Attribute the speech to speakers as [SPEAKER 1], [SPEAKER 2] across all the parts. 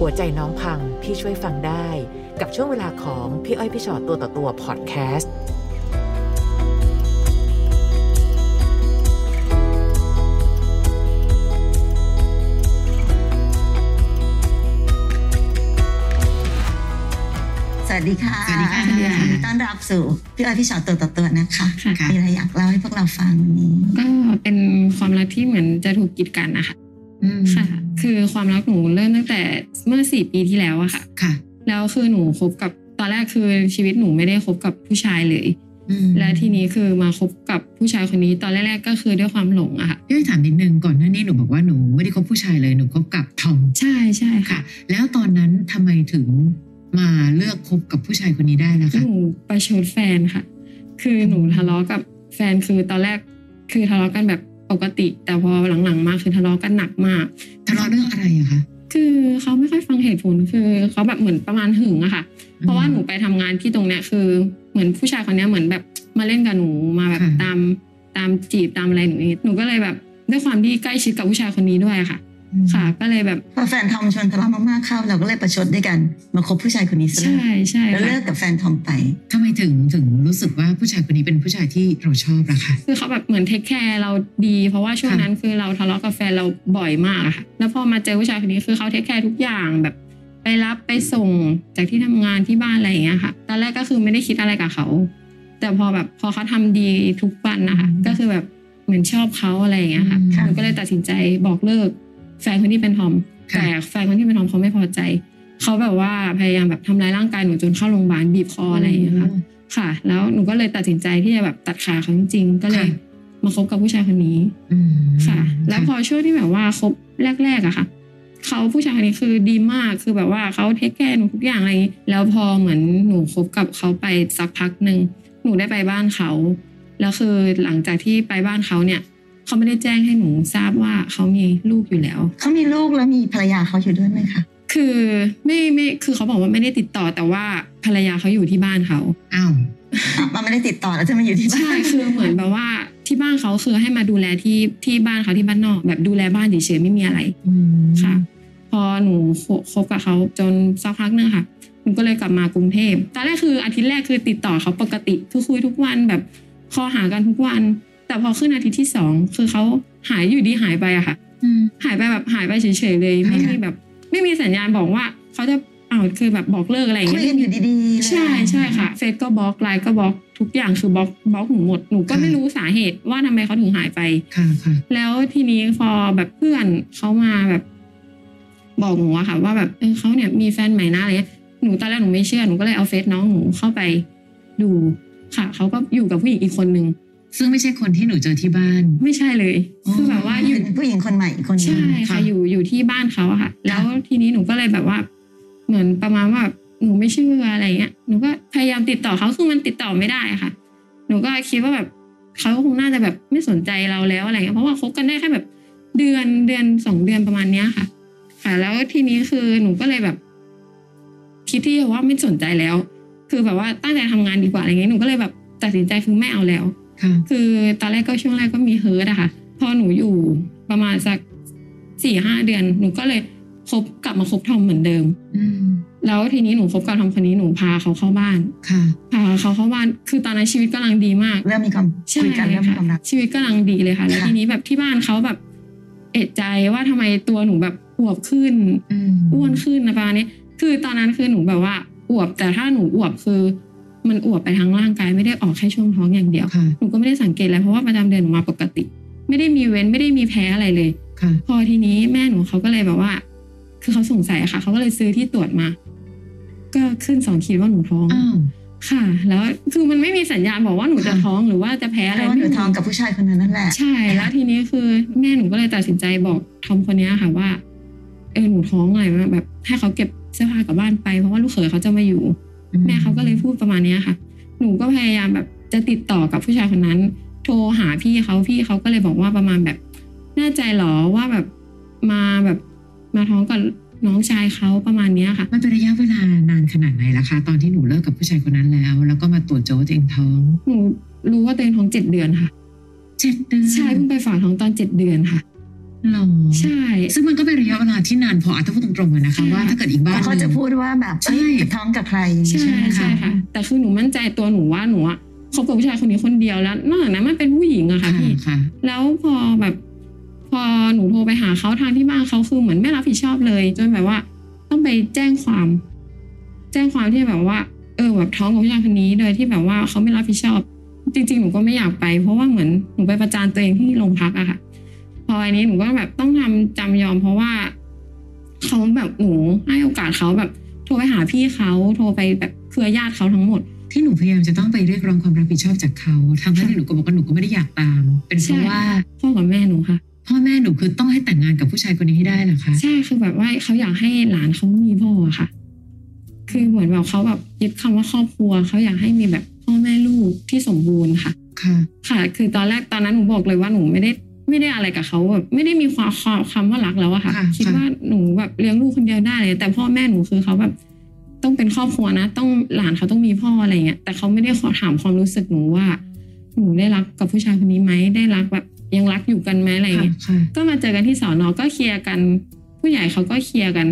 [SPEAKER 1] หัวใจน้องพังพี่ช่วยฟังได้ กับช่วงเวลาของพี่อ้อยพี่ชอตตัวต่อตัวพอดแคสต์
[SPEAKER 2] สวัสดีค่ะ
[SPEAKER 3] สวัสดีค่ะ
[SPEAKER 2] ยินดีต้อนรับสู่พี่อ้อยพี่ชอตตัวต่อตัวนะคะ
[SPEAKER 3] ค่ะ
[SPEAKER 2] มีอะไรอยากเล่าให้พวกเราฟังวันนี้
[SPEAKER 3] ก็เป็นความรักที่เหมือนจะถูกกีดกันนะคะ
[SPEAKER 2] อืม
[SPEAKER 3] ค่ะ คือความรักหนูเริ่มตั้งแต่เมื่อสี่ปีที่แล้วอะค่ะ
[SPEAKER 2] ค่ะ
[SPEAKER 3] แล้วคือหนูคบกับตอนแรกคือชีวิตหนูไม่ได้คบกับผู้ชายเลย
[SPEAKER 2] อืม
[SPEAKER 3] และทีนี้คือมาคบกับผู้ชายคนนี้ตอนแรกๆก็คือด้วยความหลงอะค่ะ
[SPEAKER 4] พี่อ้อยถามนิดนึงก่อนหน้านี้หนูบอกว่าหนูไม่ได้คบผู้ชายเลยหนูคบกับทอม
[SPEAKER 3] ใช่ใช่ค่ะ
[SPEAKER 4] ค่ะแล้วตอนนั้นทำไมถึงมาเลือกคบกับผู้ชายคนนี้ได้ล่ะคะ
[SPEAKER 3] หนูประชดแฟนค่ะ คือหนูทะเลาะกับแฟนคือตอนแรกคือทะเลาะกันแบบ ปกติ แต่พอหลังๆมาคือทะเลาะกันหนักมาก
[SPEAKER 4] ทะเลาะเรื่องอะไรอะคะ
[SPEAKER 3] คือเขาไม่ค่อยฟังเหตุผลคือเขาแบบเหมือนประมาณหึงอะค่ะ เพราะว่าหนูไปทำงานที่ตรงเนี้ยคือ เหมือนผู้ชายคนเนี้ยเหมือนแบบมาเล่นกับหนูมาแบบตามตามจีบตามอะไรหนูอย่างงี้หนูก็เลยแบบด้วยความที่ใกล้ชิดกับผู้ชายคนนี้ด้วยอะค่ะ
[SPEAKER 4] อืม
[SPEAKER 3] ค่ะ ก็เลยแบบ
[SPEAKER 2] พอแฟนทอมชวนทะเลาะมากๆเข้าเราก็เลยประชดด้วยกัน มาคบผู้ชายคนนี้ซะเลย
[SPEAKER 3] ใช่ใช่
[SPEAKER 2] แล้ว
[SPEAKER 3] ค่ะ
[SPEAKER 2] เลิกกับแฟนทอมไป
[SPEAKER 4] ทำไมถึงถึงรู้สึกว่าผู้ชายคนนี้เป็นผู้ชายที่เราชอบล่ะคะ
[SPEAKER 3] คือเขาแบบเหมือน take care เราดี เพราะว่าช่วง
[SPEAKER 4] ค่ะ
[SPEAKER 3] นั้นคือเราทะเลาะกับแฟนเราบ่อยมากอะค่ะ แล้วพอมาเจอผู้ชายคนนี้คือเขา take care ทุกอย่างแบบไปรับไปส่งจากที่ทำงานที่บ้านอะไรอย่างเงี้ยค่ะ ตอนแรกก็คือไม่ได้คิดอะไรกับเขา แต่พอแบบพอเขาทำดีทุกวันนะคะ ก็คือแบบเหมือนชอบเขาอะไรอย่างเงี้ยค่ะ
[SPEAKER 2] ค่ะ
[SPEAKER 3] หนูก็เลยตัดสินใจบอกเลิก แฟนคนที่เป็นทอม
[SPEAKER 4] ค่ะ
[SPEAKER 3] แต่แฟนคนที่เป็นทอมเขาไม่พอใจเขาแบบว่าพยายามแบบทำร้ายร่างกายหนูจนเข้าโรงพยาบาลบีบคออะไรอย่างเงี้ยค่ะค่ะ แล้วหนูก็เลยตัดสินใจที่จะแบบตัดขาเขาจริงๆก็เลย
[SPEAKER 4] ค่ะ
[SPEAKER 3] มาคบกับผู้ชายคนนี้
[SPEAKER 4] อืม
[SPEAKER 3] ค่ะ แล้วพอช่วงที่แบบว่าคบแรกๆอะค่ะเขาผู้ชายคนนี้คือดีมากคือแบบว่าเขาเทคแคร์หนูทุกอย่างอะไรอย่างนี้แล้วพอเหมือนหนูคบกับเขาไปสักพักหนึ่งหนูได้ไปบ้านเขาแล้วคือหลังจากที่ไปบ้านเขาเนี่ย เขาไม่ได้แจ้งให้หนูทราบว่าเขามีลูกอยู่แล้ว
[SPEAKER 2] เขามีลูกแล้วมีภรรยาเขาอยู่ด้วยไหมคะ
[SPEAKER 3] คือไม่ไม่คือเขาบอกว่าไม่ได้ติดต่อแต่ว่าภรรยาเขาอยู่ที่บ้านเขา
[SPEAKER 4] อ้าว
[SPEAKER 2] อะมันไม่ได้ติดต่อแล้วจะมาอยู่ที่บ้าน
[SPEAKER 3] ใช่คือเหมือนแบบว่าที่บ้านเขาคือให้มาดูแลที่ที่บ้านเขาที่บ้านนอก แบบดูแลบ้านเฉยๆไม่มีอะไร
[SPEAKER 4] อืม
[SPEAKER 3] ค่ะ พอหนูคคบกับเขาจนสักพักหนึงค่ะหนูก็เลยกลับมากรุงเทพตอนแรกคืออาทิตย์แรกคือติดต่อเขาปกติคือคุยทุกวันแบบcall หากันทุกวัน แต่พอขึ้นอาทิตย์ที่สองคือเขาหายอยู่ดีหายไปอะค่ะ
[SPEAKER 4] อืม
[SPEAKER 3] หายไปแบบหายไปเฉยๆเลย ไม่มีแบบ ไม่มีสัญญาณบอกว่าเขาจะอ้าวคือแบบบอกเลิกอะไรอย่าง
[SPEAKER 2] คุย
[SPEAKER 3] เงี้ย
[SPEAKER 2] กันอยู่ดีๆเลย
[SPEAKER 3] ใช่ใช่ค่ะเฟซก็บล็อกไลน์ก็บล็อกทุกอย่างคือบล็อกบล็อกหนูหมดหนูก็ไม่รู้สาเหตุว่าทำไมเขาถึงหายไป
[SPEAKER 4] ค่ะค่ะ
[SPEAKER 3] แล้วทีนี้พอแบบเพื่อนเขามาแบบ บอกหนูอะค่ะ ว่าแบบเออเขาเนี่ยมีแฟนใหม่นะอะไรเงี้ยหนูตอนแรกหนูไม่เชื่อหนูก็เลยเอาเฟซน้องหนูเข้าไปดูค่ะเขาก็อยู่กับผู้หญิงอีกคนนึง
[SPEAKER 4] ซึ่งไม่ใช่คนที่หนูเจอที่บ้าน
[SPEAKER 3] ไม่ใช่เลย
[SPEAKER 4] อ๋อ
[SPEAKER 3] คือแบบว่าอยู่
[SPEAKER 2] เป็นผู้หญิงคนใหม่อีกคนนึง
[SPEAKER 3] ใช่ค่ะ
[SPEAKER 4] ค่ะ
[SPEAKER 3] อยู่อยู่ที่บ้านเขาอะค่ะ แล้วทีนี้หนูก็เลยแบบว่า เหมือนประมาณว่าหนูไม่เชื่ออะไรเงี้ยหนูก็พยายามติดต่อเขาคือมันติดต่อไม่ได้อะค่ะ หนูก็คิดว่าแบบเขาคงน่าจะแบบไม่สนใจเราแล้วอะไรเงี้ยเพราะว่าคบกันได้แค่แบบเดือนเดือนสองเดือนประมาณเนี้ยค่ะ ค่ะ แล้วทีนี้คือหนูก็เลยแบบ คิดที่จะว่าไม่สนใจแล้ว คือแบบว่าตั้งใจทำงานดีกว่าอะไรเงี้ยหนูก็เลยแบบตัดสินใจคือไม่เอาแล้ว
[SPEAKER 4] ค่ะ
[SPEAKER 3] คือตอนแรกก็ช่วงแรกก็มีเฮิร์ตอะค่ะ พอหนูอยู่ประมาณสักสี่ห้าเดือน หนูก็เลยคบกลับมาคบทอมเหมือนเดิม
[SPEAKER 4] อืม
[SPEAKER 3] แล้วทีนี้หนูคบกับทอมคนนี้หนูพาเขาเข้าบ้าน
[SPEAKER 4] ค่ะ
[SPEAKER 3] พาเขาเข้าบ้าน คือตอนนั้นชีวิตกำลังดีมาก
[SPEAKER 2] เริ่มมีความ
[SPEAKER 3] ใช่
[SPEAKER 2] คุยกันเริ่มมี
[SPEAKER 3] ค่ะ
[SPEAKER 2] ความรัก
[SPEAKER 3] ชีวิตกำลังดีเลยค่ะ แล้ว
[SPEAKER 2] ค่ะ
[SPEAKER 3] ทีนี้แบบที่บ้านเขาแบบ เอะใจว่าทำไมตัวหนูแบบอวบขึ้น
[SPEAKER 4] อืม
[SPEAKER 3] อ้วนขึ้นนะประมาณนี้คือตอนนั้นคือหนูแบบว่าอวบแต่ถ้าหนูอวบคือ มันอวบไปทั้งร่างกายไม่ได้ออกแค่ช่วงท้องอย่างเดียว
[SPEAKER 4] ค่ะ
[SPEAKER 3] หนูก็ไม่ได้สังเกตอะไรเพราะว่าประจำเดือนหนูมาปกติ ไม่ได้มีเว้นไม่ได้มีแพ้อะไรเลย
[SPEAKER 4] ค่ะ
[SPEAKER 3] พอทีนี้แม่หนูเขาก็เลยแบบว่า คือเขาสงสัยอะค่ะเขาก็เลยซื้อที่ตรวจมา ก็ขึ้นสองขีดว่าหนูท้อง
[SPEAKER 4] อ้าว
[SPEAKER 3] ค่ะ แล้วคือมันไม่มีสัญญาณบอกว่าหนูจะ
[SPEAKER 4] ค่ะ
[SPEAKER 3] ท้องหรือว่าจะแพ้อะไร
[SPEAKER 2] เพราะว่าหนู
[SPEAKER 3] ไม่มี
[SPEAKER 2] ท้องกับผู้ชายคนนั้นนั่นแหละ
[SPEAKER 3] ใช่แล้วทีนี้คือแม่หนูก็เลยตัดสินใจบอกทอมคนนี้ค่ะว่าเออหนูท้องอะไรมาแบบ ให้เขาเก็บเสื้อผ้ากลับบ้านไปเพราะว่าลูกเขยเขาจะมาอยู่ แม่เขาก็เลยพูดประมาณเนี้ยค่ะ หนูก็พยายามแบบจะติดต่อกับผู้ชายคนนั้น โทรหาพี่เขาพี่เขาก็เลยบอกว่าประมาณแบบแน่ใจเหรอว่าแบบมาแบบมาท้องกับน้องชายเขาประมาณเนี้ยค่ะ
[SPEAKER 4] มันเป็นระยะเวลานานขนาดไหนล่ะคะตอนที่หนูเลิกกับผู้ชายคนนั้นแล้ว แล้วก็มาตรวจเจอว่าตัวเองท้อง
[SPEAKER 3] หนูรู้ว่าตัวเองท้องเจ็ดเดือนค่ะ
[SPEAKER 4] เจ็ดเดือน
[SPEAKER 3] ใช่เพิ่งไปฝากท้องตอนเจ็ดเดือนค่ะ
[SPEAKER 4] หรอ
[SPEAKER 3] ใช่
[SPEAKER 4] ซึ่งมันก็เป็นระยะเวลาที่นานพออะถ้าพูดตรงๆอะนะคะ
[SPEAKER 3] ใช่
[SPEAKER 4] ว่าถ้าเกิดอีกบ้าน
[SPEAKER 2] เขา
[SPEAKER 4] ห
[SPEAKER 2] จะ
[SPEAKER 4] นึ่ง
[SPEAKER 2] พูดว่าแบบ
[SPEAKER 4] ใช่
[SPEAKER 2] เอ้ยท้องกับใคร
[SPEAKER 3] ใช่
[SPEAKER 2] ใช่ไหม
[SPEAKER 3] ใช่
[SPEAKER 2] คะ
[SPEAKER 3] ค่ะแต่คือหนูมั่นใจตัวหนูว่าหนูอะคบกับผู้ชายคนนี้คนเดียวแล้วนอกจากนั้นมันเป็นผู้หญิงอะค่ะ
[SPEAKER 4] ค่ะ
[SPEAKER 3] พี่
[SPEAKER 4] ค่ะ
[SPEAKER 3] แล้วพอแบบ พอหนูโทรไปหาเขาทางที่บ้านเขาคือเหมือนไม่รับผิดชอบเลย จนแบบว่า ต้องไปแจ้งความ แจ้งความที่แบบว่า เออแบบท้องกับผู้ชายคนนี้โดยที่แบบว่าเขาไม่รับผิดชอบ จริง ๆ หนูก็ไม่อยากไป เพราะว่าเหมือนหนูไปประจานตัวเองที่โรงพักอะค่ะ พออันนี้หนูก็แบบต้องทำจำยอมเพราะว่าเขาแบบหนูให้โอกาสเขาแบบโทรไปหาพี่เขาโทรไปแบบเครือญาติเขาทั้งหมด
[SPEAKER 4] ที่หนูพยายามจะต้องไปเรียกร้องความรับผิดชอบจากเขาทั้งที่หนูก็บอกว่าหนูก็ไม่ได้อยากตาม เป็นเพ
[SPEAKER 3] ใช่
[SPEAKER 4] ราะว่า
[SPEAKER 3] พ่อกับแม่หนูค่ะ
[SPEAKER 4] พ่อแม่หนูคือต้องให้แต่งงานกับผู้ชายคนนี้ให้ได้เหรอคะ
[SPEAKER 3] ใช่คือแบบว่าเขาอยากให้หลานเขามีพ่ออะค่ะ คือเหมือนแบบเขาแบบยึดคำว่าครอบครัวเขาอยากให้มีแบบพ่อแม่ลูกที่สมบูรณ์ค่ะ
[SPEAKER 4] ค่ะ
[SPEAKER 3] ค่ะ คือตอนแรกตอนนั้นหนูบอกเลยว่าหนูไม่ได้ ไม่ได้อะไรกับเขาแบบไม่ได้มีความความคำว่ารักแล้วอะค่ะ
[SPEAKER 4] ค่ะ
[SPEAKER 3] คิด
[SPEAKER 4] ค่ะ
[SPEAKER 3] ว่าหนูแบบเลี้ยงลูกคนเดียวได้เลย แต่พ่อแม่หนูคือเขาแบบ ต้องเป็นครอบครัวนะ ต้องหลานเขาต้องมีพ่ออะไรเงี้ยแต่เขาไม่ได้ขอถามความรู้สึกหนูว่า หนูได้รักกับผู้ชายคนนี้ไหมได้รักแบบยังรักอยู่กันไหมอะไร
[SPEAKER 4] ค่ะ
[SPEAKER 3] เงี้ย
[SPEAKER 4] ค่ะ
[SPEAKER 3] ก็มาเจอกันที่สอนอก็เคลียร์กัน ผู้ใหญ่เขาก็เคลียร์กัน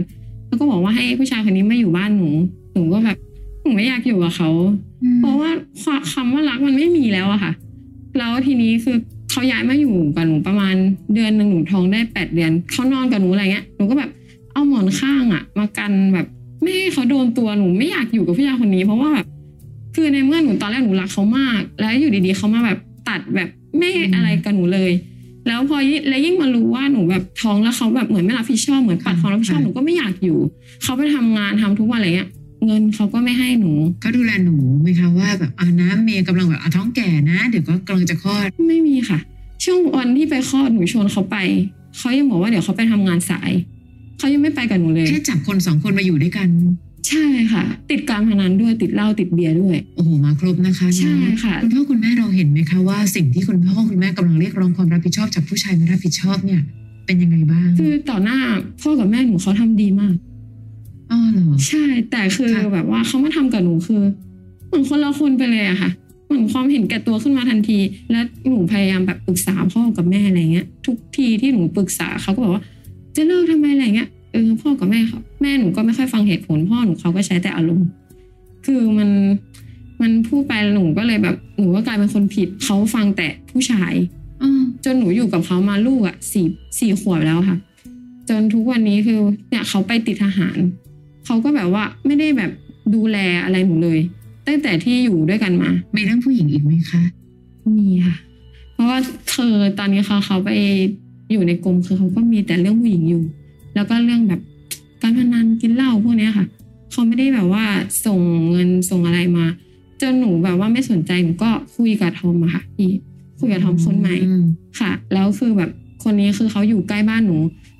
[SPEAKER 3] แล้วก็บอกว่าให้ผู้ชายคนนี้มาอยู่บ้านหนูหนูก็แบบหนูไม่อยากอยู่กับเขาเพราะว่าความคำว่ารักมันไม่มีแล้วอะค่ะ แล้วทีนี้คือ เขาย้ายมาอยู่กับหนูประมาณเดือนหนึ่งหนูท้องได้แปดเดือนเขานอนกับหนูอะไรเงี้ยหนูก็แบบเอาหมอนข้างอะมากันแบบไม่ให้เขาโดนตัวหนูไม่อยากอยู่กับผู้ชายคนนี้ เพราะว่าแบบคือในเมื่อหนูตอนแรกหนูรักเขามาก แล้วอยู่ดีๆเขามาแบบตัดแบบไม่อะไรกับหนูเลย แล้วพอยิ่งแล้วยิ่งมารู้ว่าหนูแบบท้องแล้วเขาแบบเหมือนไม่รับผิดชอบเหมือนปัดความรับผิดชอบหนูก็ไม่อยากอยู่เขาไปทำงานทำทุกวันอะไรเงี้ย เงินเขาก็ไม่ให้หนู
[SPEAKER 4] เขาดูแลหนูไหมคะว่าแบบอ่านะเมย์กำลังแบบอะท้องแก่นะ เดี๋ยวก็กำลังจะคลอด
[SPEAKER 3] ไม่มีค่ะ ช่วงวันที่ไปคลอดหนูชวนเขาไปเขายังบอกว่าเดี๋ยวเขาไปทำงานสายเขายังไม่ไปกับหนูเลย
[SPEAKER 4] แค่จับคนสองคนมาอยู่ด้วยกัน
[SPEAKER 3] ใช่ค่ะ ติดการพนันด้วยติดเหล้าติดเบียร์ด้วย
[SPEAKER 4] โอ้โหมาครบนะคะ
[SPEAKER 3] ใช่ค่ะ
[SPEAKER 4] คุณพ่อคุณแม่เราเห็นไหมคะว่าสิ่งที่คุณพ่อคุณแม่กำลังเรียกร้องความรับผิดชอบจากผู้ชายไม่รับผิดชอบเนี่ยเป็นยังไงบ้าง
[SPEAKER 3] คือต่อหน้าพ่อกับแม่หนูเขาทำดีมาก
[SPEAKER 4] อ๋อเหรอ
[SPEAKER 3] ใช่ แต่คือ
[SPEAKER 4] ค่ะ
[SPEAKER 3] แบบว่าเขามาทำกับหนูคือเหมือนคนละคนไปเลยอะค่ะเหมือนความเห็นแก่ตัวขึ้นมาทันที และหนูพยายามแบบปรึกษาพ่อกับแม่อะไรเงี้ย ทุกทีที่หนูปรึกษาเขาก็บอกว่า จะเลิกทำไมอะไรเงี้ยเออพ่อกับแม่เขาแม่หนูก็ไม่ค่อยฟังเหตุผลพ่อหนูเขาก็ใช้แต่อารมณ์ คือมันมันพูดไปหนูก็เลยแบบหนูก็กลายเป็นคนผิดเขาฟังแต่ผู้ชาย
[SPEAKER 4] อ๋อ
[SPEAKER 3] จนหนูอยู่กับเขามาลูกอะสี่สี่ขวบแล้วค่ะ จนทุกวันนี้คือเนี่ยเขาไปติดทหาร เขาก็แบบว่าไม่ได้แบบดูแลอะไรหนูเลย ตั้งแต่ที่อยู่ด้วยกันมา
[SPEAKER 4] มีเรื่องผู้หญิงอีกไหมคะ
[SPEAKER 3] มีค่ะ เพราะว่าคือตอนนี้เขาเขาไปอยู่ในกรมคือเขาก็มีแต่เรื่องผู้หญิงอยู่ แล้วก็เรื่องแบบการพนันกินเหล้าพวกเนี้ยค่ะ เขาไม่ได้แบบว่าส่งเงินส่งอะไรมาจนหนูแบบว่าไม่สนใจหนูก็คุยกับทอมอะค่ะพี่คุยกับทอมคนใหม่
[SPEAKER 4] อืม
[SPEAKER 3] ค่ะ แล้วคือแบบคนนี้คือเขาอยู่ใกล้บ้านหนู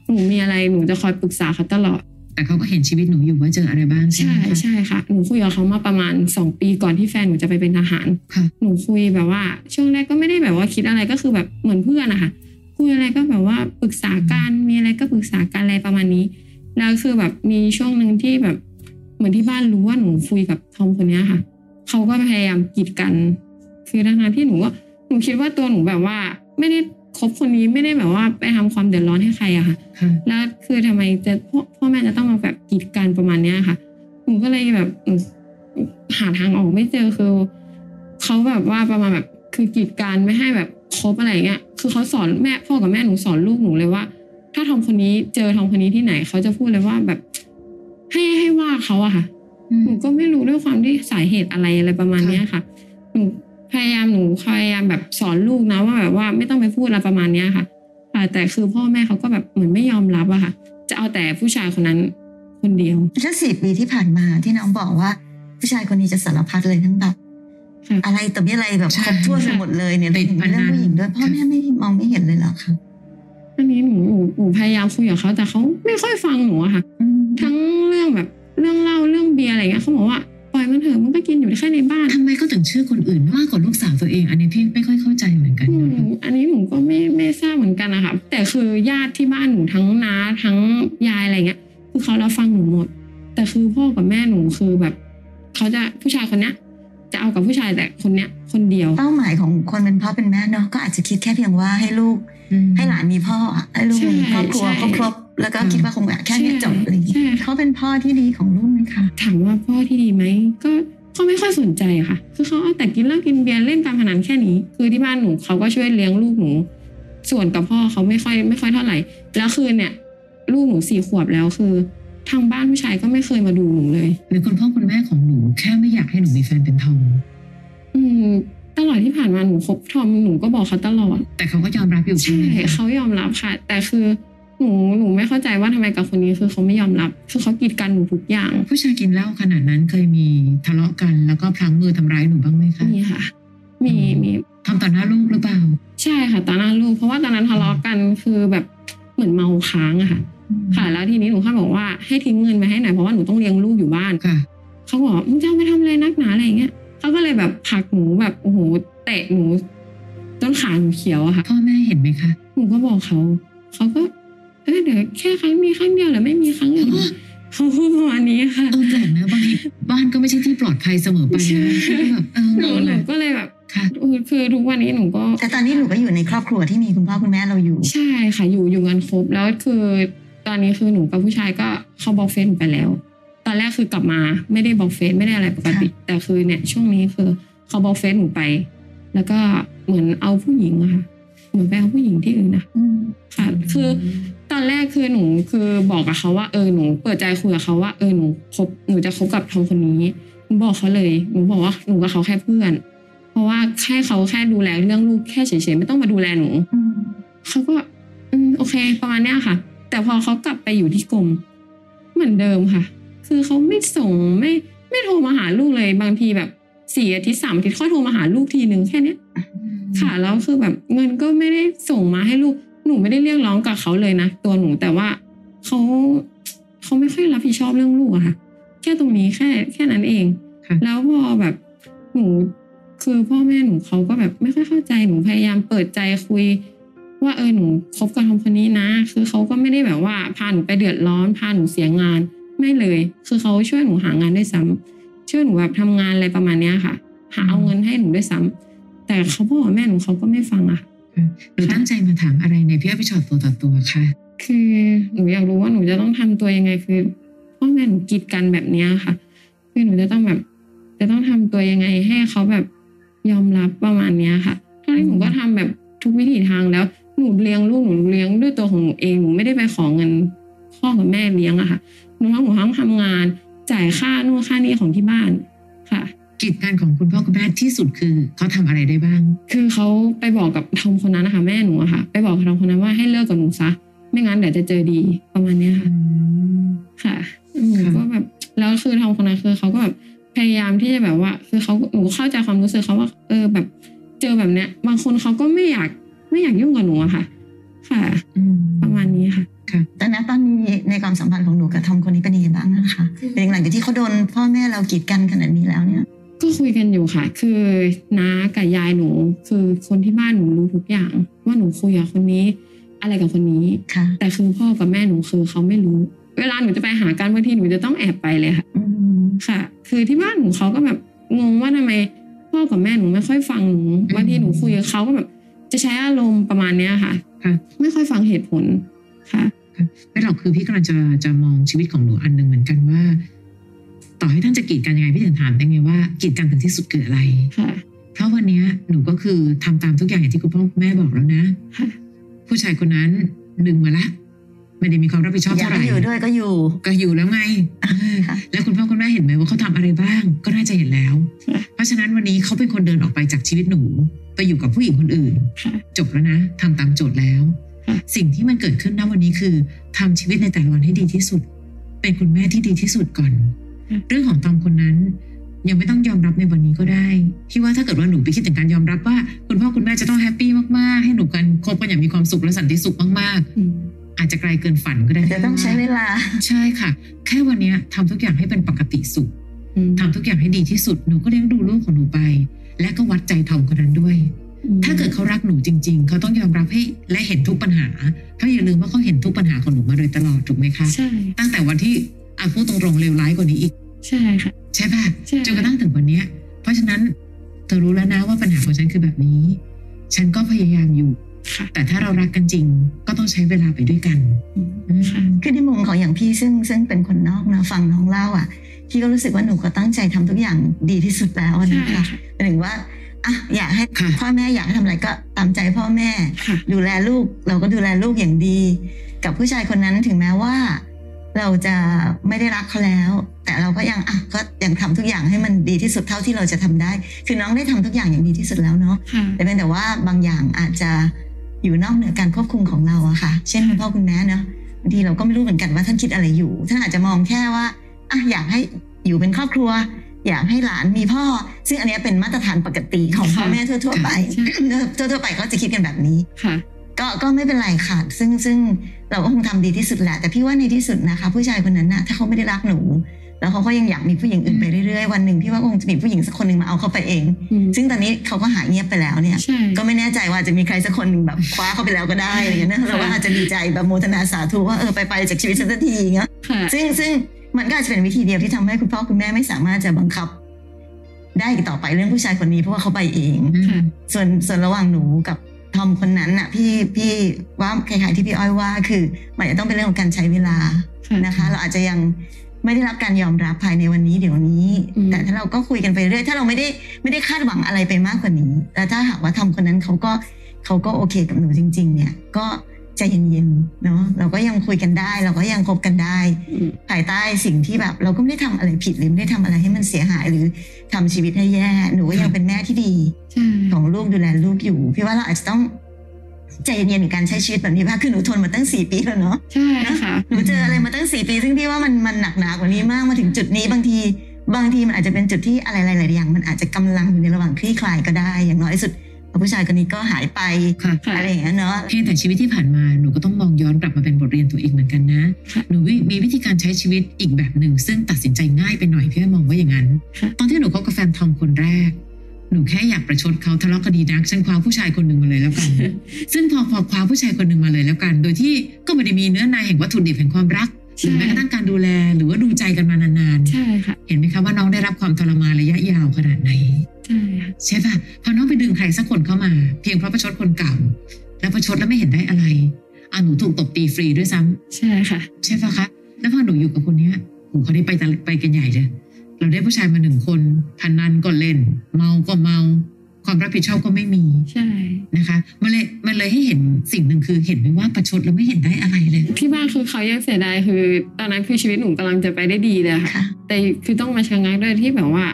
[SPEAKER 3] หนูมีอะไรหนูจะคอยปรึกษาเขาตลอด
[SPEAKER 4] แต่เขาก็เห็นชีวิตหนูอยู่ว่าเจออะไรบ้างใช่ไห
[SPEAKER 3] ใช่
[SPEAKER 4] มคะ
[SPEAKER 3] ใช่ค่ะหนูคุยกับเขามาประมาณสองปีก่อนที่แฟนหนูจะไปเป็นทหาร
[SPEAKER 4] ค่ะ
[SPEAKER 3] หนูคุยแบบว่า ช่วงแรกก็ไม่ได้แบบว่าคิดอะไรก็คือแบบเหมือนเพื่อนอะค่ะคุยอะไรก็แบบว่าปรึกษากันมีอะไรก็ปรึกษากันอะไรประมาณนี้แล้วคือแบบมีช่วงหนึ่งที่แบบเหมือนที่บ้านรู้ว่าหนูคุยกับทอมคนเนี้ยค่ะเขาก็พยายามกีดกัน คือทั้งๆที่หนูก็หนูคิดว่าตัวหนูแบบว่าไม่ได้ คบคนนี้ไม่ได้แบบว่าไปทำความเดือดร้อนให้ใครอะค่ะ
[SPEAKER 4] ค่ะ
[SPEAKER 3] แล้วคือทำไมจะพ่อพ่อแม่จะต้องมาแบบกีดกันประมาณเนี้ยค่ะหนูก็เลยแบบหนูหาทางออกไม่เจอคือเขาแบบว่าประมาณแบบคือกีดกันไม่ให้แบบคบอะไรเงี้ย คือเขาสอนแม่พ่อกับแม่หนูสอนลูกหนูเลยว่า ถ้าทอมคนนี้เจอทอมคนนี้ที่ไหนเขาจะพูดเลยว่าแบบ ให้ให้ว่าเขาอะค่ะหนูก็ไม่รู้ด้วยความที่สาเหตุอะไรอะไรประมาณเนี้ยค่ะหนู พยายามหนูพยายามแบบสอนลูกนะว่าแบบว่าไม่ต้องไปพูดอะไรประมาณเนี้ยค่ะค่ะแต่คือพ่อแม่เขาก็แบบเหมือนไม่ยอมรับอะค่ะ จะเอาแต่ผู้ชายคนนั้นคนเดียว
[SPEAKER 2] ถ้าสี่ปีที่ผ่านมาที่น้องบอกว่า ผู้ชายคนนี้จะสารพัดเลยทั้งแบบ
[SPEAKER 3] ค่ะ
[SPEAKER 2] อะไรต่อมีอะไรแบบ
[SPEAKER 4] ใช่
[SPEAKER 2] ครบถ้วนไปหมดเลยเนี่ย
[SPEAKER 4] ติด
[SPEAKER 2] ถึงเรื่องผู้หญิงด้วย
[SPEAKER 4] พนัน
[SPEAKER 2] พ่อแม่ไม่มองไม่เห็นเลยเหรอคะ
[SPEAKER 3] อันนี้หนูหนูหนูพยายามคุยกับเขาแต่เขาไม่ค่อยฟังหนูอะค่ะ
[SPEAKER 2] อืม
[SPEAKER 3] ทั้งเรื่องแบบเรื่องเล่าเรื่องเบียร์อะไรเงี้ยเขาบอกว่าปล่ อยมันเถอะมันก็กินอยู่แค่ในบ้าน
[SPEAKER 4] ทำไมเขาถึงเชื่อคนอื่นมากกว่าลูกสาวตัวเอง อันนี้พี่ไม่ค่อยเข้าใจเหมือนกัน
[SPEAKER 3] อื
[SPEAKER 4] นะ
[SPEAKER 3] ม
[SPEAKER 4] คะ
[SPEAKER 3] อันนี้หนูก็ไม่ไม่ทราบเหมือนกันนะคะแต่คือญาติที่บ้านหนูทั้งน้าทั้งยายอะไรเงี้ยคือเขารับฟังหนูหมด แต่คือพ่อกับแม่หนูคือแบบเขาจะผู้ชายคนเนี้ยจะเอากับผู้ชายแต่คนเนี้ยคนเดียว
[SPEAKER 2] เป้าหมายของคนเป็นพ่อเป็นแม่เนาะก็อาจจะคิดแค่เพียงว่าให้ลูก
[SPEAKER 4] อืม
[SPEAKER 2] ให้หลานมีพ่ออะให้ลูกมีครอบครัว
[SPEAKER 3] ใช่
[SPEAKER 2] ครบๆ แล้วก็คิดว่าคงแบบแค่เนี้ย
[SPEAKER 3] ใช่
[SPEAKER 2] จบอะไรอย่างเงี้
[SPEAKER 3] ใช่
[SPEAKER 2] ย
[SPEAKER 3] ค่ะ
[SPEAKER 2] เขาเป็นพ่อที่ดีของลูกไหมคะ
[SPEAKER 3] ถามว่าพ่อที่ดีไหมก็ก็ไม่ค่อยสนใจอะค่ะ คือเขาเอาแต่กินเหล้ากินเบียร์เล่นการพนันแค่นี้ คือที่บ้านหนูเขาก็ช่วยเลี้ยงลูกหนู ส่วนกับพ่อเขาไม่ค่อยไม่ค่อยเท่าไหร่ แล้วคือเนี่ย ลูกหนูสี่ขวบแล้วคือ ทางบ้านผู้ชายก็ไม่เคยมาดูหนูเลย
[SPEAKER 4] หรือคุณพ่อคุณแม่ของหนูแค่ไม่อยากให้หนูมีแฟนเป็นทอม
[SPEAKER 3] อืมตลอดที่ผ่านมาหนูคบทอมหนูก็บอกเขาตลอด
[SPEAKER 4] แต่เขาก็ยอมรับอยู่ใช่
[SPEAKER 3] ใช่
[SPEAKER 4] ไหมคะ
[SPEAKER 3] เขายอมรับค่ะ แต่คือ หนูหนูไม่เข้าใจว่าทำไมกับคนนี้คือเขาไม่ยอมรับ คือเขากีดกันหนูทุกอย่าง
[SPEAKER 4] ผู้ชายกินเหล้าขนาดนั้นเคยมีทะเลาะกันแล้วก็พลั้งมือทำร้ายหนูบ้างไหมคะ
[SPEAKER 3] มีค่ะ มีมี
[SPEAKER 4] ทำต่อหน้าลูกหรือเปล่า
[SPEAKER 3] ใช่ค่ะตอนหน้าลูกเพราะว่าตอนนั้นทะเลาะกันคือแบบเหมือนเมาค้างอะค่ะ ค่ะแล้วทีนี้หนูก็บอกว่าให้ทิ้งเงินไปให้หน่อยเพราะว่าหนูต้องเลี้ยงลูกอยู่บ้าน
[SPEAKER 4] ค่ะ
[SPEAKER 3] เขาบอกว่ามึงจะเอาไปทำอะไรนักหนาอะไรอย่างเงี้ยเขาก็เลยแบบผลักหนูแบบโอ้โหเตะหนูต้นขาหนูเขียวอะค่ะ
[SPEAKER 4] พ่อแม่เห็นไหมคะ
[SPEAKER 3] หนูก็บอกเขาเขาก็ เออเดี๋ยวแค่ครั้งมีครั้งเดียวหรือไม่มีครั้งอื่นเขาพูดประมาณนี้ค่ะ
[SPEAKER 4] เออแปลกนะบางทีบ้านก็ไม่ใช่ที่ปลอดภัยเสมอไป
[SPEAKER 3] ใช่
[SPEAKER 4] นะก็แบบเออ
[SPEAKER 3] หนู
[SPEAKER 4] เอา
[SPEAKER 3] หนู
[SPEAKER 4] แหละ
[SPEAKER 3] ก็เลยแบบ
[SPEAKER 4] ค่ะ
[SPEAKER 3] เออคือทุกวันนี้หนูก็
[SPEAKER 2] แต่ตอนนี้หนูก็อยู่ในครอบครัวที่มีคุณพ่อคุณแม่เราอยู่
[SPEAKER 3] ใช่ค่ะอยู่อยู่กันครบแล้วคือ ตอนนี้คือหนูกับผู้ชายก็เขาบล็อกเฟซหนูไปแล้ว ตอนแรกคือกลับมาไม่ได้บล็อกเฟซไม่ได้อะไรปกติ แต่คือเนี่ยช่วงนี้คือเขาบล็อกเฟซหนูไป แล้วก็เหมือนเอาผู้หญิงอะค่ะเหมือนไปเอาผู้หญิงที่อื่นนะ
[SPEAKER 2] อืม
[SPEAKER 3] ค่ะคือ ตอนแรกคือหนูคือบอกกับเขาว่าเออหนูเปิดใจคุยกับเขาว่าเออหนูคบหนูจะคบกับทอมคนนี้หนูบอกเขาเลยหนูบอกว่าหนูกับเขาแค่เพื่อน เพราะว่าแค่เขาแค่ดูแลเรื่องลูกแค่เฉยๆไม่ต้องมาดูแลหนู
[SPEAKER 2] อืม
[SPEAKER 3] เขาก็อืมโอเคประมาณเนี้ยค่ะ แต่พอเขากลับไปอยู่ที่กรมเหมือนเดิมค่ะ คือเขาไม่ส่งไม่ไม่โทรมาหาลูกเลยบางทีแบบสี่อาทิตย์สามอาทิตย์เขาโทรมาหาลูกทีหนึ่งแค่เนี้ยค่ะแล้วคือแบบเงินก็ไม่ได้ส่งมาให้ลูก หนูไม่ได้เรียกร้องกับเขาเลยนะตัวหนูแต่ว่าเขาเขาไม่ค่อยรับผิดชอบเรื่องลูกอะค่ะ แค่ตรงนี้แค่แค่นั้นเอง
[SPEAKER 4] ค่ะ
[SPEAKER 3] แล้วพอแบบหนูคือพ่อแม่หนูเขาก็แบบไม่ค่อยเข้าใจหนูพยายามเปิดใจคุย ว่าเออหนูคบกับทอมคนนี้นะ คือเขาก็ไม่ได้แบบว่าพาหนูไปเดือดร้อนพาหนูเสียงานไม่เลย คือเขาช่วยหนูหางานด้วยซ้ำช่วยหนูแบบทำงานอะไรประมาณเนี้ยค่ะ หาเอาเงินให้หนูด้วยซ้ำแต่เขาพ่อกับแม่หนูเขาก็ไม่ฟังอะค่ะ
[SPEAKER 4] หนูตั้งใจมาถามอะไรในพี่อ้อยพี่ชอตตัวต่อตัวค่ะ
[SPEAKER 3] คือหนูอยากรู้ว่าหนูจะต้องทำตัวยังไงคือพ่อแม่หนูกีดกันแบบเนี้ยค่ะคือหนูจะต้องแบบ จะต้องทำตัวยังไงให้เขาแบบยอมรับประมาณเนี้ยค่ะทั้งที่หนูก็ทำแบบทุกวิถีทางแล้วหนูเลี้ยงลูกหนูเลี้ยงด้วยตัวของหนูเองหนูไม่ได้ไปขอเงินพ่อกับแม่เลี้ยงอะค่ะหนูทั้งหนูทั้งทำงาน จ่ายค่านู่นค่านี่ของที่บ้านค่ะ
[SPEAKER 4] กิจการของคุณพ่อคุณแม่ที่สุดคือเขาทำอะไรได้บ้าง
[SPEAKER 3] คือเขาไปบอกกับทอมคนนั้นนะคะแม่หนูอะค่ะ ไปบอกกับทอมคนนั้นว่าให้เลิกกับหนูซะไม่งั้นเดี๋ยวจะเจอดีประมาณเนี้ยค่ะ ค่ะหนู
[SPEAKER 4] ค่ะ
[SPEAKER 3] ก็แบบแล้วคือทอมคนนั้นคือเขาก็แบบพยายามที่จะแบบว่า คือเขาหนูเข้าใจความรู้สึกเขาว่า เออแบบเจอแบบเนี้ย บางคนเขาก็ไม่อยากไม่อยากยุ่งกับหนูอะค่ะ ค่ะ
[SPEAKER 4] อืม
[SPEAKER 3] ประมาณนี้ค่ะ
[SPEAKER 2] แต่ณตอนนี้ในความสัมพันธ์ของหนูกับทอมคนนี้เป็นยังไงบ้างนะคะเป็นยังไงหลังจากที่เขาโดนพ่อแม่เรากีดกันขนาดนี้แล้วเนี่ย
[SPEAKER 3] ก็คุยกันอยู่ค่ะ คือน้ากับยายหนู คือคนที่บ้านหนูรู้ทุกอย่าง ว่าหนูคุยกับคนนี้ อะไรกับคนนี้
[SPEAKER 2] ค่ะ
[SPEAKER 3] แต่คือพ่อกับแม่หนูคือเขาไม่รู้ เวลาหนูจะไปหากันบางทีหนูจะต้องแอบไปเลยค่ะ
[SPEAKER 2] อืม
[SPEAKER 3] ค่ะ คือที่บ้านหนูเขาก็แบบงงว่าทำไมพ่อกับแม่หนูไม่ค่อยฟังหนูบางทีหนูคุยกับเขาก็แบบจะใช้อารมณ์ประมาณเนี้ยค่ะ
[SPEAKER 4] ค่ะ
[SPEAKER 3] ไม่ค่อยฟังเหตุผลค่ะ
[SPEAKER 4] ไม่หรอกคือพี่กำลังจะจะมองชีวิตของหนูอันหนึ่งเหมือนกันว่า ต่อให้ท่านจะกีดกันยังไงพี่ถึงถามได้ไงว่ากีดกันถึงที่สุดคืออะไร
[SPEAKER 3] ค่ะ
[SPEAKER 4] เพราะวันเนี้ยหนูก็คือทำตามทุกอย่างอย่างที่คุณพ่อคุณแม่บอกแล้วนะ
[SPEAKER 3] ค่ะ
[SPEAKER 4] ผู้ชายคนนั้นดึงมาละไม่ได้มีความรับผิดชอบ
[SPEAKER 2] อยาก
[SPEAKER 4] เท่าไห
[SPEAKER 2] ให้
[SPEAKER 4] ร่
[SPEAKER 2] อยู่ด้วยก็อยู่
[SPEAKER 4] ก็อยู่แล้วไงเออ
[SPEAKER 2] ค่ะ
[SPEAKER 4] แล้วคุณพ่อคุณแม่เห็นไหมว่าเขาทำอะไรบ้าง ก็น่าจะเห็นแล้ว
[SPEAKER 3] ค่ะ
[SPEAKER 4] เพราะฉะนั้นวันนี้เขาเป็นคนเดินออกไปจากชีวิตหนู ไปอยู่กับผู้หญิงคนอื่น
[SPEAKER 3] ค่ะ
[SPEAKER 4] จบแล้วนะทำตามโจทย์แล้ว
[SPEAKER 3] ค่ะ
[SPEAKER 4] สิ่งที่มันเกิดขึ้นณวันนี้คือทำชีวิตในแต่ละวันให้ดีที่สุด เป็นคุณแม่ที่ดีที่สุดก่อน เรื่องของตอมคนนั้น ยังไม่ต้องยอมรับในวันนี้ก็ได้พี่ว่าถ้าเกิดว่าหนูไปคิดถึงการยอมรับว่า คุณพ่อคุณแม่จะต้องแฮปปี้มากๆ ให้หนูกันคบกันอย่างมีความสุขและสันติสุขมาก
[SPEAKER 3] อืม
[SPEAKER 4] ๆอาจจะไกลเกินฝันก็ได้
[SPEAKER 2] จะต้องใช้เวลา
[SPEAKER 4] ใช่ค่ะ แค่วันเนี้ยทำทุกอย่างให้เป็นปกติสุข
[SPEAKER 3] อืม
[SPEAKER 4] ทำทุกอย่างให้ดีที่สุดหนูก็เลี้ยงดูลูกของหนูไป และก็วัดใจทอมคนนั้นด้วย ถ้าเกิดเขารักหนูจริง ๆ เขาต้องยอมรับให้และเห็นทุกปัญหาเพราะอย่าลืมว่าเขาเห็นทุกปัญหาของหนูมาโดยตลอดถูกไหมคะ
[SPEAKER 3] ใช่
[SPEAKER 4] ตั้งแต่วันที่ อาพูดตรงๆเลวร้ายกว่านี้อีก
[SPEAKER 3] ใช่ค่ะ
[SPEAKER 4] ใช่ป่ะ
[SPEAKER 3] ใช่
[SPEAKER 4] จนกระทั่งถึงวันเนี้ย เพราะฉะนั้นเธอรู้แล้วนะว่าปัญหาของฉันคือแบบนี้ ฉันก็พยายามอยู่
[SPEAKER 3] ค่ะ
[SPEAKER 4] แต่ถ้าเรารักกันจริง ก็ต้องใช้เวลาไปด้วยกัน
[SPEAKER 3] อืมค่ะ
[SPEAKER 2] คือในมุมของอย่างพี่ซึ่งซึ่งเป็นคนนอกนะฟังน้องเล่าอะพี่ก็รู้สึกว่าหนูก็ตั้งใจทำทุกอย่างดีที่สุดแล้ว
[SPEAKER 3] ใช่
[SPEAKER 2] นะคะ
[SPEAKER 3] ค่ะ
[SPEAKER 2] หมายถึงว่าอะอยากให้
[SPEAKER 4] ค่ะ
[SPEAKER 2] พ่อแม่อยากให้ทำอะไรก็ตามใจพ่อแม่
[SPEAKER 3] ค่ะ
[SPEAKER 2] ดูแลลูกเราก็ดูแลลูกอย่างดี กับผู้ชายคนนั้นถึงแม้ว่า เราจะไม่ได้รักเขาแล้ว แต่เราก็ยังอะก็ยังทำทุกอย่างให้มันดีที่สุดเท่าที่เราจะทำได้ คือน้องได้ทำทุกอย่างอย่างดีที่สุดแล้วเนาะ
[SPEAKER 3] ค่ะ
[SPEAKER 2] แต่เป็นแต่ว่าบางอย่างอาจจะอยู่นอกเหนือการควบคุมของเราอะค่ะ เช่นคุณพ่อคุณแม่เนาะบางทีเราก็ไม่รู้เหมือนกันว่าท่านคิดอะไรอยู่ ท่านอาจจะมองแค่ว่าอะอยากให้อยู่เป็นครอบครัว อยากให้หลานมีพ่อ ซึ่งอันเนี้ยเป็นมาตรฐานปกติของพ่อ
[SPEAKER 3] ค่ะ
[SPEAKER 2] แม่ทั่วๆไป
[SPEAKER 3] ใช่
[SPEAKER 2] ทั่วๆไปก็จะคิดกันแบบนี้
[SPEAKER 3] ค่ะ
[SPEAKER 2] ก็ก็ไม่เป็นไรค่ะ ซึ่งซึ่งเราก็คงทำดีที่สุดแหละ แต่พี่ว่าในที่สุดนะคะ ผู้ชายคนนั้นน่ะถ้าเขาไม่ได้รักหนู แล้วเขาก็ยังอยากมีผู้หญิงอื่นไปเรื่อยๆ วันหนึ่งพี่ว่าคงจะมีผู้หญิงสักคนหนึ่งมาเอาเขาไปเอง
[SPEAKER 3] อืม
[SPEAKER 2] ซึ่งตอนนี้เขาก็หายเงียบไปแล้วเนี่ย
[SPEAKER 3] ใช่
[SPEAKER 2] ก็ไม่แน่ใจว่าจะมีใครสักคนหนึ่งแบบคว้าเขาไปแล้วก็ได้อะไรเงี้ยนะเราก็อาจจะดีใจแบบโมทนาสาธุว่าเออไปไปจากชีวิตฉันสักทีเงี้ย
[SPEAKER 3] ค่ะ
[SPEAKER 2] ซึ่งซึ่งมันก็อาจจะเป็นวิธีเดียวที่ทำให้คุณพ่อคุณแม่ไม่สามารถจะบังคับได้อีกต่อไปเรื่องผู้ชายคนนี้เพราะว่าเขาไปเอง
[SPEAKER 3] ค่ะ
[SPEAKER 2] ส่วนส่วนระหว่างหนูกับ ทอมคนนั้นน่ะพี่พี่ว่าคล้ายๆที่พี่อ้อยว่าคือ มันจะต้องเป็นเรื่องของการใช้เวลา
[SPEAKER 3] ค่ะ
[SPEAKER 2] นะคะ เราอาจจะยังไม่ได้รับการยอมรับภายในวันนี้เดี๋ยวนี้
[SPEAKER 3] อืม
[SPEAKER 2] แต่ถ้าเราก็คุยกันไปเรื่อยถ้าเราไม่ได้ไม่ได้คาดหวังอะไรไปมากกว่านี้แล้วถ้าหากว่าทอมคนนั้นเขาก็เขาก็โอเคกับหนูจริง ๆ เนี่ยก็ ใจเย็นๆเนาะเราก็ยังคุยกันได้ เราก็ยังคบกันได้
[SPEAKER 3] อืม
[SPEAKER 2] ภายใต้สิ่งที่แบบ เราก็ไม่ได้ทำอะไรผิดหรือไม่ได้ทำอะไรให้มันเสียหายหรือทำชีวิตให้แย่หนูก็ยังเป็นแม่ที่ดี
[SPEAKER 3] ใช่
[SPEAKER 2] ของลูกดูแลลูกอยู่พี่ว่าเราอาจจะต้องใจเย็นๆในการใช้ชีวิตแบบนี้ว่าคือหนูทนมาตั้งสี่ปีแล้วเนาะ
[SPEAKER 3] ใช่ค่ะ
[SPEAKER 2] หนูเจออะไรมาตั้งสี่ปี ซึ่งพี่ว่ามันมันหนักหนากว่านี้มากมาถึงจุดนี้บางที บางทีมันอาจจะเป็นจุดที่อะไรหลายๆอย่าง มันอาจจะกำลังอยู่ในระหว่างคลี่คลายก็ได้อย่างน้อยที่สุด ผู้ชายคนนี้ก็หายไป
[SPEAKER 4] ค่ะ
[SPEAKER 3] ค่ะ
[SPEAKER 2] อะไรอย่างเงี้ยเนาะ
[SPEAKER 4] เพียงแต่ชีวิตที่ผ่านมาหนูก็ต้องมองย้อนกลับมาเป็นบทเรียนตัวเองเหมือนกันนะ
[SPEAKER 3] ค่ะ
[SPEAKER 4] หนูวิมีวิธีการใช้ชีวิตอีกแบบหนึ่ง ซึ่งตัดสินใจง่ายไปหน่อยพี่อ้อยมองว่าอย่างนั้น
[SPEAKER 3] ค่ะ
[SPEAKER 4] ตอนที่หนูคบกับแฟนทอมคนแรกหนูแค่อยากประชดเขาทะเลาะกันดีนักฉันคว้าผู้ชายคนหนึ่งมาเลยแล้วกัน ซึ่งพอพอคว้าผู้ชายคนหนึ่งมาเลยแล้วกัน โดยที่ก็ไม่ได้มีเนื้อในแห่งวัตถุดิบแห่งความรักหรือแม้กระทั่งการดูแลหรือว่าดูใจกันมานาน
[SPEAKER 3] ใช่ค่ะ
[SPEAKER 4] ๆเห็นไหมคะว่าน้องได้รับความทรมาน
[SPEAKER 3] ช
[SPEAKER 4] ดแล้วไม่เห็นได้อะไรอะหนูถูกตบตีฟรีด้วยซ้ำ
[SPEAKER 3] ใช่ค่ะ
[SPEAKER 4] ใช่ป่ะคะ แล้วพอหนูอยู่กับคนเนี้ยโหเขาได้ไปตะไปกันใหญ่เลยเราได้ผู้ชายมาหนึ่งคนพนันก็เล่น เมาก็เมา ความรับผิดชอบก็ไม่มี
[SPEAKER 3] ใช่
[SPEAKER 4] นะคะมันเลยมันเลยให้เห็นสิ่งหนึ่งคือเห็นไหมว่าประชดแล้วไม่เห็นได้อะไรเลย
[SPEAKER 3] ที่บ้านคือเขายังเสียดายคือ ตอนนั้นคือชีวิตหนูกำลังจะไปได้ดีเลยค่ะ
[SPEAKER 2] ค่ะ
[SPEAKER 3] แต่คือต้องมาชะงักด้วยที่แบบว่า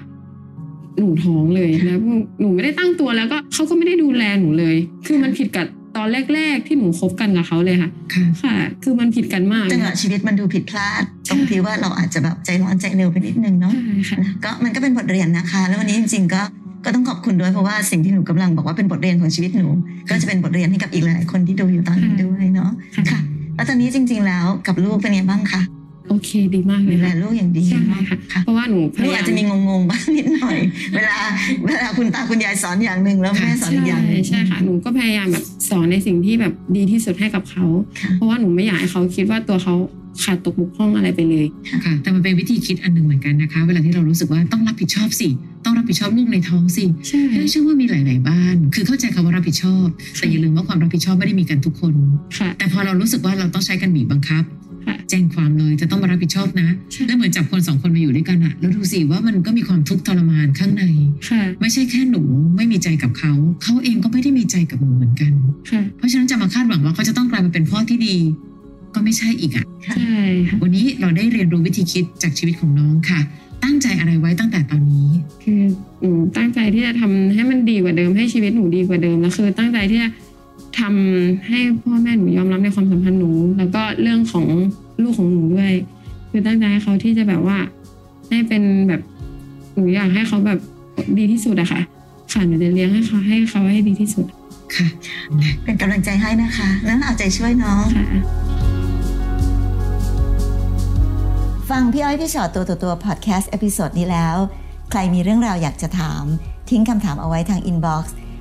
[SPEAKER 3] หนูท้องเลยแล้วหนูไม่ได้ตั้งตัวแล้วก็เขาก็ไม่ได้ดูแลหนูเลย คือมันผิดกับต อนแรก ๆ ที่หนูคบกันกับเขาเลยค่ะ
[SPEAKER 4] ค่ะ
[SPEAKER 3] ค่ะ คือมันผิดกันมาก
[SPEAKER 2] จังหวะชีวิตมันดูผิดพลาด ตรงที่ว่าเราอาจจะแบบใจร้อนใจเร็วไปนิดนึงเนาะ
[SPEAKER 3] ใช่ค่ะ
[SPEAKER 2] นะก็มันก็เป็นบทเรียนนะคะ แล้ววันนี้จริงๆก็ก็ต้องขอบคุณด้วยเพราะว่าสิ่งที่หนูกำลังบอกว่าเป็นบทเรียนของชีวิตหนู ก็จะเป็นบทเรียนให้กับอีกหลายๆคนที่ดูอยู่ตอนนี้ด้วยเนาะ
[SPEAKER 3] ค่ะ
[SPEAKER 2] ค่ะแล้วตอนนี้จริง ๆ แล้วกับลูกเป็นไงบ้างคะ
[SPEAKER 3] โอเคดีมากเล
[SPEAKER 2] ดู
[SPEAKER 3] ย
[SPEAKER 2] แล
[SPEAKER 3] ค่ะ
[SPEAKER 2] ลูกอย่างดี
[SPEAKER 3] ใช่
[SPEAKER 2] เนาะ
[SPEAKER 3] ค่ะ
[SPEAKER 2] ค่ะ
[SPEAKER 3] เพราะว่าหนูพ
[SPEAKER 2] ลูก
[SPEAKER 3] ยายา
[SPEAKER 2] อาจจะมีงงๆบ้างนิดหน่อย เวลาเวลาคุณตาคุณยายสอนอย่างหนึ่งแล้วแม่สอนอีกอย่างหนึ่ง
[SPEAKER 3] ใช่ค่ะหนูก็พยายามแบบสอนในสิ่งที่แบบดีที่สุดให้กับเขา
[SPEAKER 2] ค่ะ
[SPEAKER 3] เพราะว่าหนูไม่อยากให้เขาคิดว่าตัวเขาขาดตกบกพร่องอะไรไปเลย
[SPEAKER 4] ค่ะแต่มันเป็นวิธีคิดอันหนึ่งเหมือนกันนะคะ เวลาที่เรารู้สึกว่าต้องรับผิดชอบสิ ต้องรับผิดชอบลูกในท้องสิ
[SPEAKER 3] ใช่
[SPEAKER 4] พี่เชื่อว่ามีหลาย ๆ บ้าน คือเข้าใจคำว่ารับผิดชอบ แต่อย่าลืมว่าความรับผิดชอบไม่ได้มีกันทุกคน
[SPEAKER 3] ค่ะ
[SPEAKER 4] แต่พอเรารู้สึกว่าเราต้องใช้กันบีบบังคับ
[SPEAKER 3] ค่ะ
[SPEAKER 4] แจ้งความเลยจะต้องมารับผิดชอบนะ
[SPEAKER 3] ใช่
[SPEAKER 4] แล้วเหมือนจับคนสองคนมาอยู่ด้วยกันอะแล้วดูสิว่ามันก็มีความทุกข์ทรมานข้างใน
[SPEAKER 3] ค่ะ
[SPEAKER 4] ไม่ใช่แค่หนูไม่มีใจกับเขา เขาเองก็ไม่ได้มีใจกับหนูเหมือนกัน
[SPEAKER 3] ค่ะ
[SPEAKER 4] เพราะฉะนั้นจะมาคาดหวังว่าเขาจะต้องกลายมาเป็นพ่อที่ดี ก็ไม่ใช่อีกอะ
[SPEAKER 2] ค่ะ
[SPEAKER 3] ใช่ค่ะ
[SPEAKER 4] วันนี้เราได้เรียนรู้วิธีคิดจากชีวิตของน้องค่ะ ตั้งใจอะไรไว้ตั้งแต่ตอนนี้
[SPEAKER 3] คือหนูตั้งใจที่จะทำให้มันดีกว่าเดิมให้ชีวิตหนูดีกว่าเดิมแล้วคือ ตั้งใจที่จะ ทำให้พ่อแม่หนูยอมรับในความสัมพันธ์หนู แล้วก็เรื่องของลูกของหนูด้วย คือตั้งใจให้เขาที่จะแบบว่า ให้เป็นแบบหนูอยากให้เขาแบบดีที่สุดอะค่ะค่ะหนูจะเลี้ยงให้เขาให้เขาให้ดีที่สุด
[SPEAKER 4] ค่ะ
[SPEAKER 2] เป็นกำลังใจให้นะคะแล้วเอาใจช่วยน้อง
[SPEAKER 3] ค่ะ
[SPEAKER 2] ฟังพี่อ้อยพี่ฉอดตัวต่อตัวพอดแคสต์ episode นี้แล้ว ใครมีเรื่องราวอยากจะถาม ทิ้งคำถามเอาไว้ทาง inbox